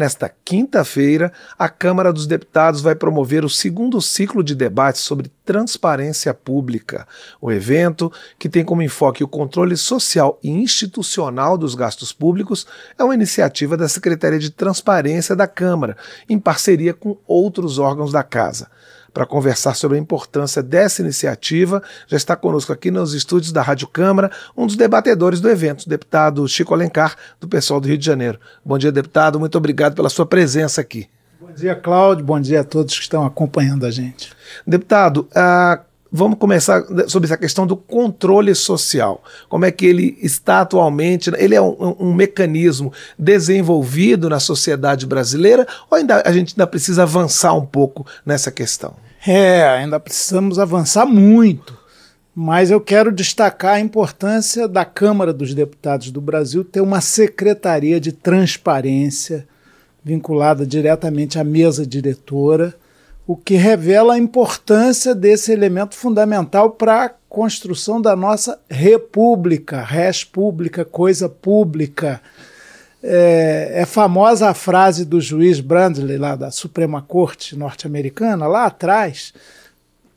Nesta quinta-feira, a Câmara dos Deputados vai promover o segundo ciclo de debates sobre transparência pública. O evento, que tem como enfoque o controle social e institucional dos gastos públicos, é uma iniciativa da Secretaria de Transparência da Câmara, em parceria com outros órgãos da Casa. Para conversar sobre a importância dessa iniciativa, já está conosco aqui nos estúdios da Rádio Câmara um dos debatedores do evento, o deputado Chico Alencar, do pessoal do Rio de Janeiro. Bom dia, deputado. Muito obrigado pela sua presença aqui. Bom dia, Cláudio. Bom dia a todos que estão acompanhando a gente. Deputado, uh, vamos começar sobre essa questão do controle social. Como é que ele está atualmente? Ele é um, um, mecanismo desenvolvido na sociedade brasileira ou ainda a gente ainda precisa avançar um pouco nessa questão? É, ainda precisamos avançar muito. Mas eu quero destacar a importância da Câmara dos Deputados do Brasil ter uma secretaria de transparência vinculada diretamente à mesa diretora o que revela a importância desse elemento fundamental para a construção da nossa república, res pública, coisa pública. É, é, famosa a frase do juiz Brandley, lá da Suprema Corte norte-americana, lá atrás,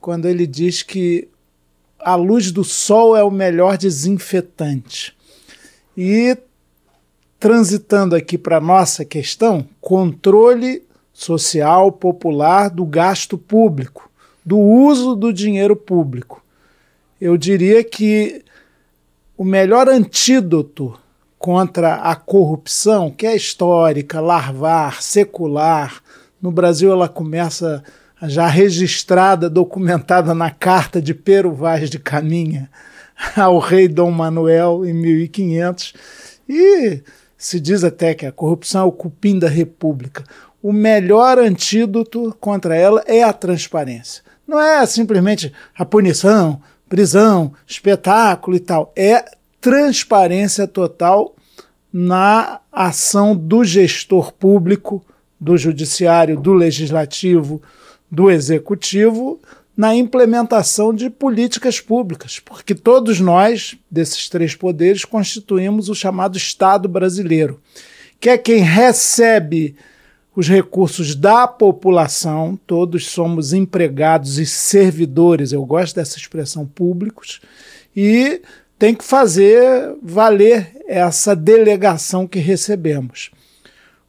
quando ele diz que a luz do sol é o melhor desinfetante. E transitando aqui para a nossa questão, controle social popular do gasto público, do uso do dinheiro público. Eu diria que o melhor antídoto contra a corrupção, que é histórica, larvar, secular, no Brasil ela começa já registrada, documentada na carta de Pero Vaz de Caminha ao rei Dom Manuel em 1500, e se diz até que a corrupção é o cupim da república o melhor antídoto contra ela é a transparência. Não é simplesmente a punição, prisão, espetáculo e tal. É transparência total na ação do gestor público, do judiciário, do legislativo, do executivo, na implementação de políticas públicas, porque todos nós, desses três poderes, constituímos o chamado Estado brasileiro, que é quem recebe os recursos da população, todos somos empregados e servidores, eu gosto dessa expressão, públicos, e tem que fazer valer essa delegação que recebemos.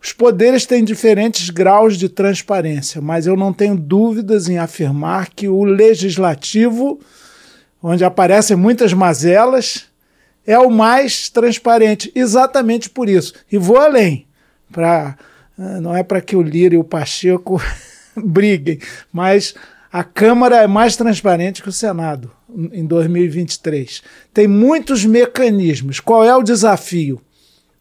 Os poderes têm diferentes graus de transparência, mas eu não tenho dúvidas em afirmar que o legislativo, onde aparecem muitas mazelas, é o mais transparente, exatamente por isso. E vou além, para não é para que o Lira e o Pacheco briguem, mas a Câmara é mais transparente que o Senado em 2023. Tem muitos mecanismos. Qual é o desafio?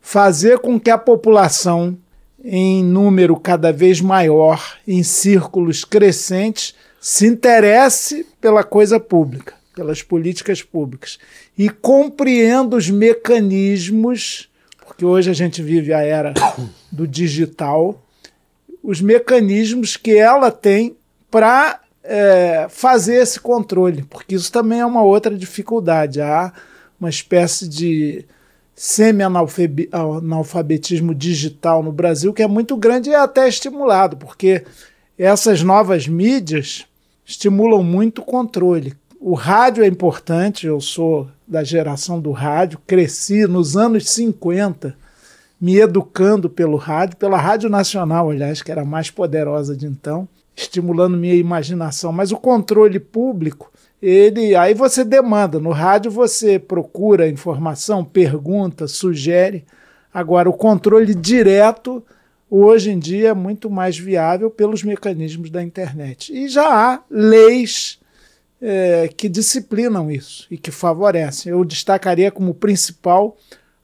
Fazer com que a população, em número cada vez maior, em círculos crescentes, se interesse pela coisa pública, pelas políticas públicas e compreenda os mecanismos porque hoje a gente vive a era do digital, os mecanismos que ela tem para é, fazer esse controle, porque isso também é uma outra dificuldade. Há uma espécie de semi-analfabetismo digital no Brasil que é muito grande e é até estimulado, porque essas novas mídias estimulam muito o controle. O rádio é importante, eu sou da geração do rádio, cresci nos anos 50 me educando pelo rádio, pela Rádio Nacional, aliás, que era a mais poderosa de então, estimulando minha imaginação. Mas o controle público, ele aí você demanda. No rádio você procura informação, pergunta, sugere. Agora, o controle direto, hoje em dia, é muito mais viável pelos mecanismos da internet. E já há leis é, que disciplinam isso e que favorecem. Eu destacaria como principal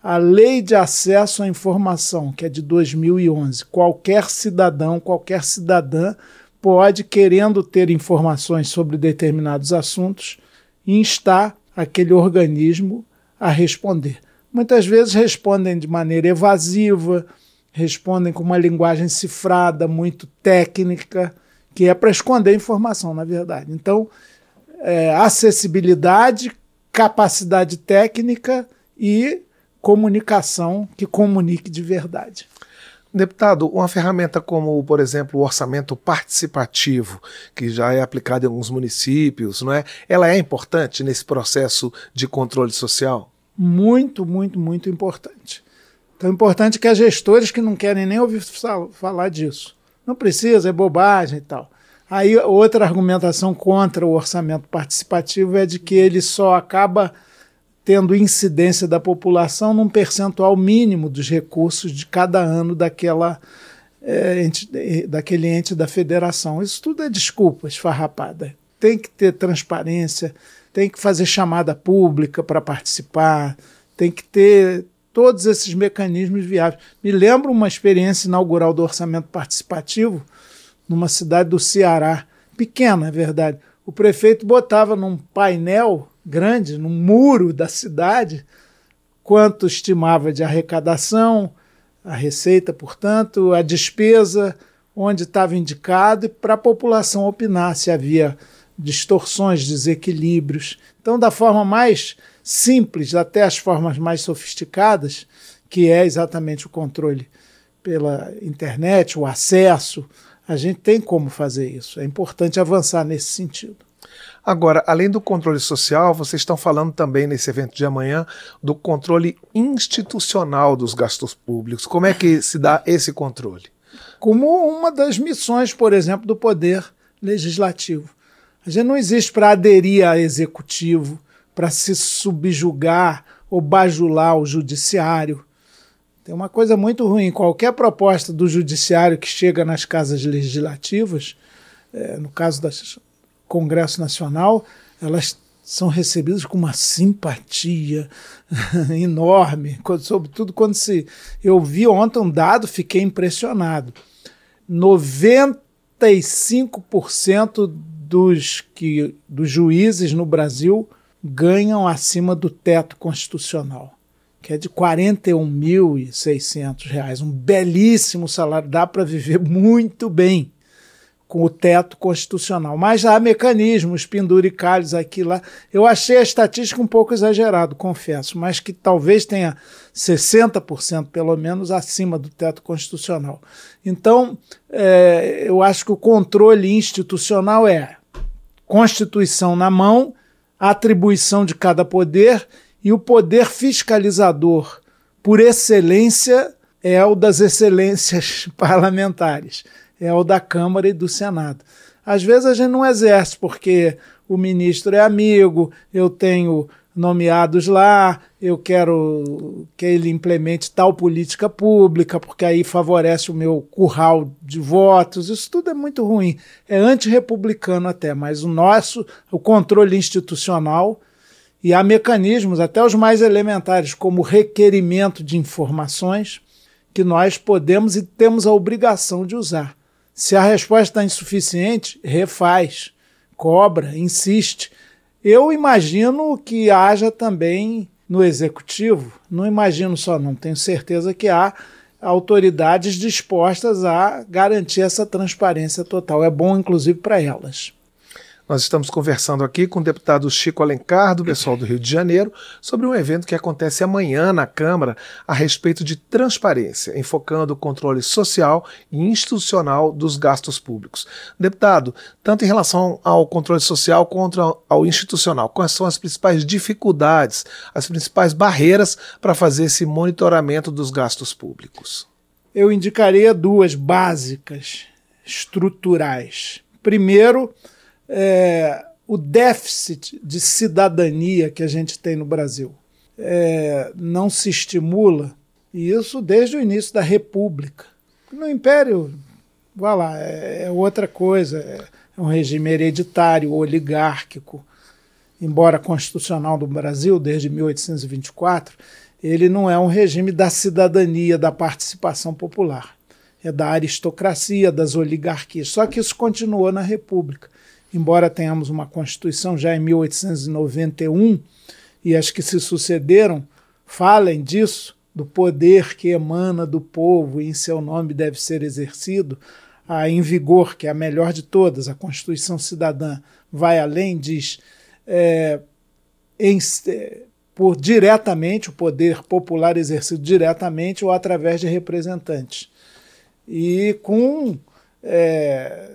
a Lei de Acesso à Informação, que é de 2011. Qualquer cidadão, qualquer cidadã pode, querendo ter informações sobre determinados assuntos, instar aquele organismo a responder. Muitas vezes respondem de maneira evasiva, respondem com uma linguagem cifrada, muito técnica, que é para esconder informação, na verdade. Então, é, acessibilidade, capacidade técnica e comunicação que comunique de verdade. Deputado, uma ferramenta como, por exemplo, o orçamento participativo, que já é aplicado em alguns municípios, não é? Ela é importante nesse processo de controle social? Muito, muito, muito importante. Tão importante que há gestores que não querem nem ouvir falar disso. Não precisa, é bobagem e tal. Aí outra argumentação contra o orçamento participativo é de que ele só acaba tendo incidência da população num percentual mínimo dos recursos de cada ano daquela, é, ente, daquele ente da federação. Isso tudo é desculpa esfarrapada. Tem que ter transparência, tem que fazer chamada pública para participar, tem que ter todos esses mecanismos viáveis. Me lembro uma experiência inaugural do orçamento participativo numa cidade do Ceará, pequena, é verdade. O prefeito botava num painel grande, no muro da cidade, quanto estimava de arrecadação, a receita, portanto, a despesa, onde estava indicado, e para a população opinar se havia distorções, desequilíbrios. Então, da forma mais simples até as formas mais sofisticadas, que é exatamente o controle pela internet, o acesso, a gente tem como fazer isso. É importante avançar nesse sentido. Agora, além do controle social, vocês estão falando também nesse evento de amanhã do controle institucional dos gastos públicos. Como é que se dá esse controle? Como uma das missões, por exemplo, do Poder Legislativo. A gente não existe para aderir a executivo, para se subjugar ou bajular o judiciário. Tem uma coisa muito ruim: qualquer proposta do judiciário que chega nas casas legislativas, é, no caso das Congresso Nacional, elas são recebidas com uma simpatia enorme, sobretudo quando se. Eu vi ontem um dado, fiquei impressionado. 95% dos, que, dos juízes no Brasil ganham acima do teto constitucional, que é de R$ 41.600. Um belíssimo salário, dá para viver muito bem com o teto constitucional. Mas há mecanismos penduricalhos aqui lá. Eu achei a estatística um pouco exagerado, confesso, mas que talvez tenha 60% pelo menos acima do teto constitucional. Então, é, eu acho que o controle institucional é Constituição na mão, atribuição de cada poder e o poder fiscalizador, por excelência, é o das excelências parlamentares é o da Câmara e do Senado. Às vezes a gente não exerce, porque o ministro é amigo, eu tenho nomeados lá, eu quero que ele implemente tal política pública, porque aí favorece o meu curral de votos. Isso tudo é muito ruim. É antirrepublicano até, mas o nosso, o controle institucional, e há mecanismos, até os mais elementares, como requerimento de informações, que nós podemos e temos a obrigação de usar. Se a resposta está insuficiente, refaz, cobra, insiste. Eu imagino que haja também no executivo, não imagino só, não, tenho certeza que há autoridades dispostas a garantir essa transparência total. É bom, inclusive, para elas. Nós estamos conversando aqui com o deputado Chico Alencar, do pessoal do Rio de Janeiro, sobre um evento que acontece amanhã na Câmara a respeito de transparência, enfocando o controle social e institucional dos gastos públicos. Deputado, tanto em relação ao controle social quanto ao institucional, quais são as principais dificuldades, as principais barreiras para fazer esse monitoramento dos gastos públicos? Eu indicaria duas básicas, estruturais. Primeiro, é, o déficit de cidadania que a gente tem no Brasil é, não se estimula, e isso desde o início da República. No Império, vai lá, é, é outra coisa, é, é um regime hereditário, oligárquico, embora constitucional do Brasil desde 1824, ele não é um regime da cidadania, da participação popular. É da aristocracia, das oligarquias. Só que isso continuou na República embora tenhamos uma Constituição já em 1891 e as que se sucederam falem disso, do poder que emana do povo e em seu nome deve ser exercido, a em vigor, que é a melhor de todas, a Constituição Cidadã, vai além, diz é, em, por diretamente, o poder popular exercido diretamente ou através de representantes. e com é,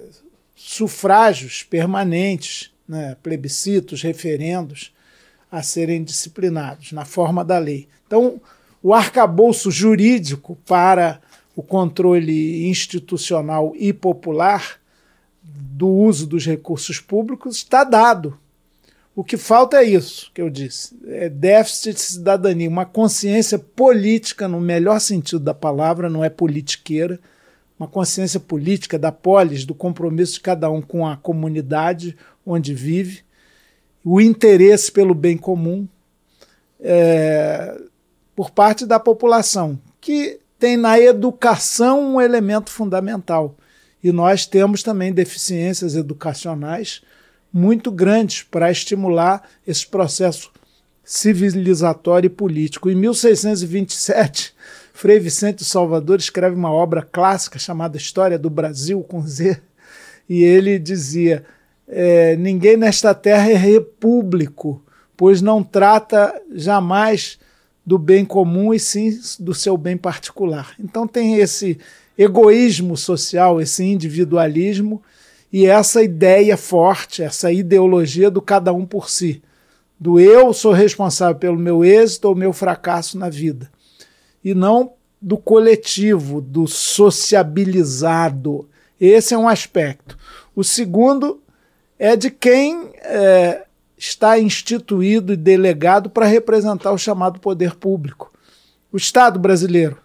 sufrágios permanentes, né, plebiscitos, referendos a serem disciplinados na forma da lei. Então, o arcabouço jurídico para o controle institucional e popular do uso dos recursos públicos está dado. O que falta é isso que eu disse: é déficit de cidadania, uma consciência política, no melhor sentido da palavra, não é politiqueira, uma consciência política da polis, do compromisso de cada um com a comunidade onde vive, o interesse pelo bem comum é, por parte da população, que tem na educação um elemento fundamental. E nós temos também deficiências educacionais muito grandes para estimular esse processo civilizatório e político. Em 1627, Frei Vicente Salvador escreve uma obra clássica chamada História do Brasil com Z, e ele dizia: é, ninguém nesta terra é repúblico, pois não trata jamais do bem comum e sim do seu bem particular. Então tem esse egoísmo social, esse individualismo e essa ideia forte, essa ideologia do cada um por si, do eu sou responsável pelo meu êxito ou meu fracasso na vida, e não do coletivo, do sociabilizado. Esse é um aspecto. O segundo é de quem é, está instituído e delegado para representar o chamado poder público. O Estado brasileiro,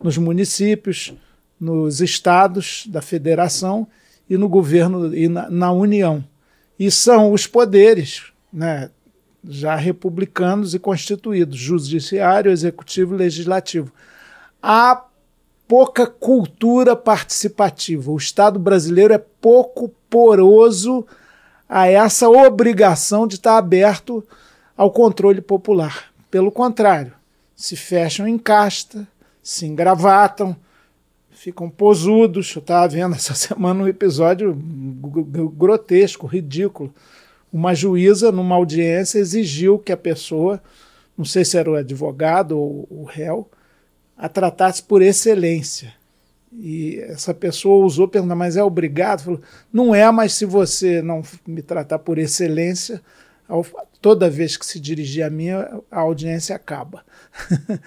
nos municípios, nos estados da federação e no governo e na, na União. E são os poderes né, já republicanos e constituídos, judiciário, executivo e legislativo. Há pouca cultura participativa. O Estado brasileiro é pouco poroso a essa obrigação de estar aberto ao controle popular. Pelo contrário, se fecham em casta, se engravatam, ficam posudos. Eu estava vendo essa semana um episódio grotesco, ridículo. Uma juíza, numa audiência, exigiu que a pessoa, não sei se era o advogado ou o réu, a tratasse por excelência. E essa pessoa usou perguntar, mas é obrigado? Falou, não é, mas se você não me tratar por excelência, toda vez que se dirigir a mim, a audiência acaba.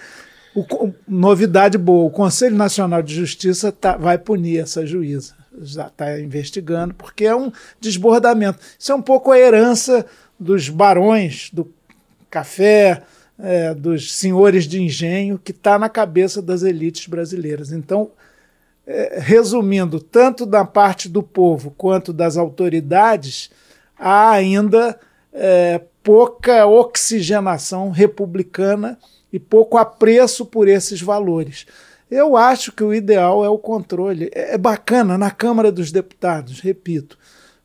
O, novidade boa: o Conselho Nacional de Justiça tá, vai punir essa juíza. Está investigando, porque é um desbordamento. Isso é um pouco a herança dos barões do café, é, dos senhores de engenho, que está na cabeça das elites brasileiras. Então, é, resumindo, tanto da parte do povo quanto das autoridades, há ainda é, pouca oxigenação republicana e pouco apreço por esses valores. Eu acho que o ideal é o controle. É, é bacana na Câmara dos Deputados, repito.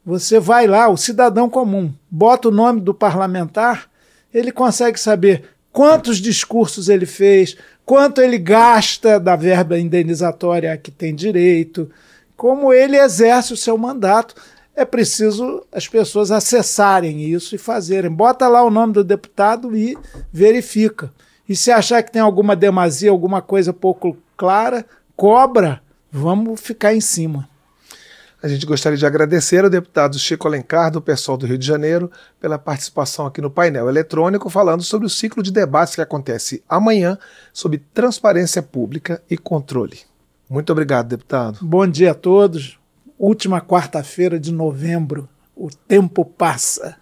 Você vai lá, o cidadão comum, bota o nome do parlamentar, ele consegue saber quantos discursos ele fez, quanto ele gasta da verba indenizatória a que tem direito, como ele exerce o seu mandato. É preciso as pessoas acessarem isso e fazerem. Bota lá o nome do deputado e verifica. E se achar que tem alguma demasia, alguma coisa pouco clara, cobra, vamos ficar em cima. A gente gostaria de agradecer ao deputado Chico Alencar, do pessoal do Rio de Janeiro, pela participação aqui no painel eletrônico, falando sobre o ciclo de debates que acontece amanhã sobre transparência pública e controle. Muito obrigado, deputado. Bom dia a todos. Última quarta-feira de novembro. O tempo passa.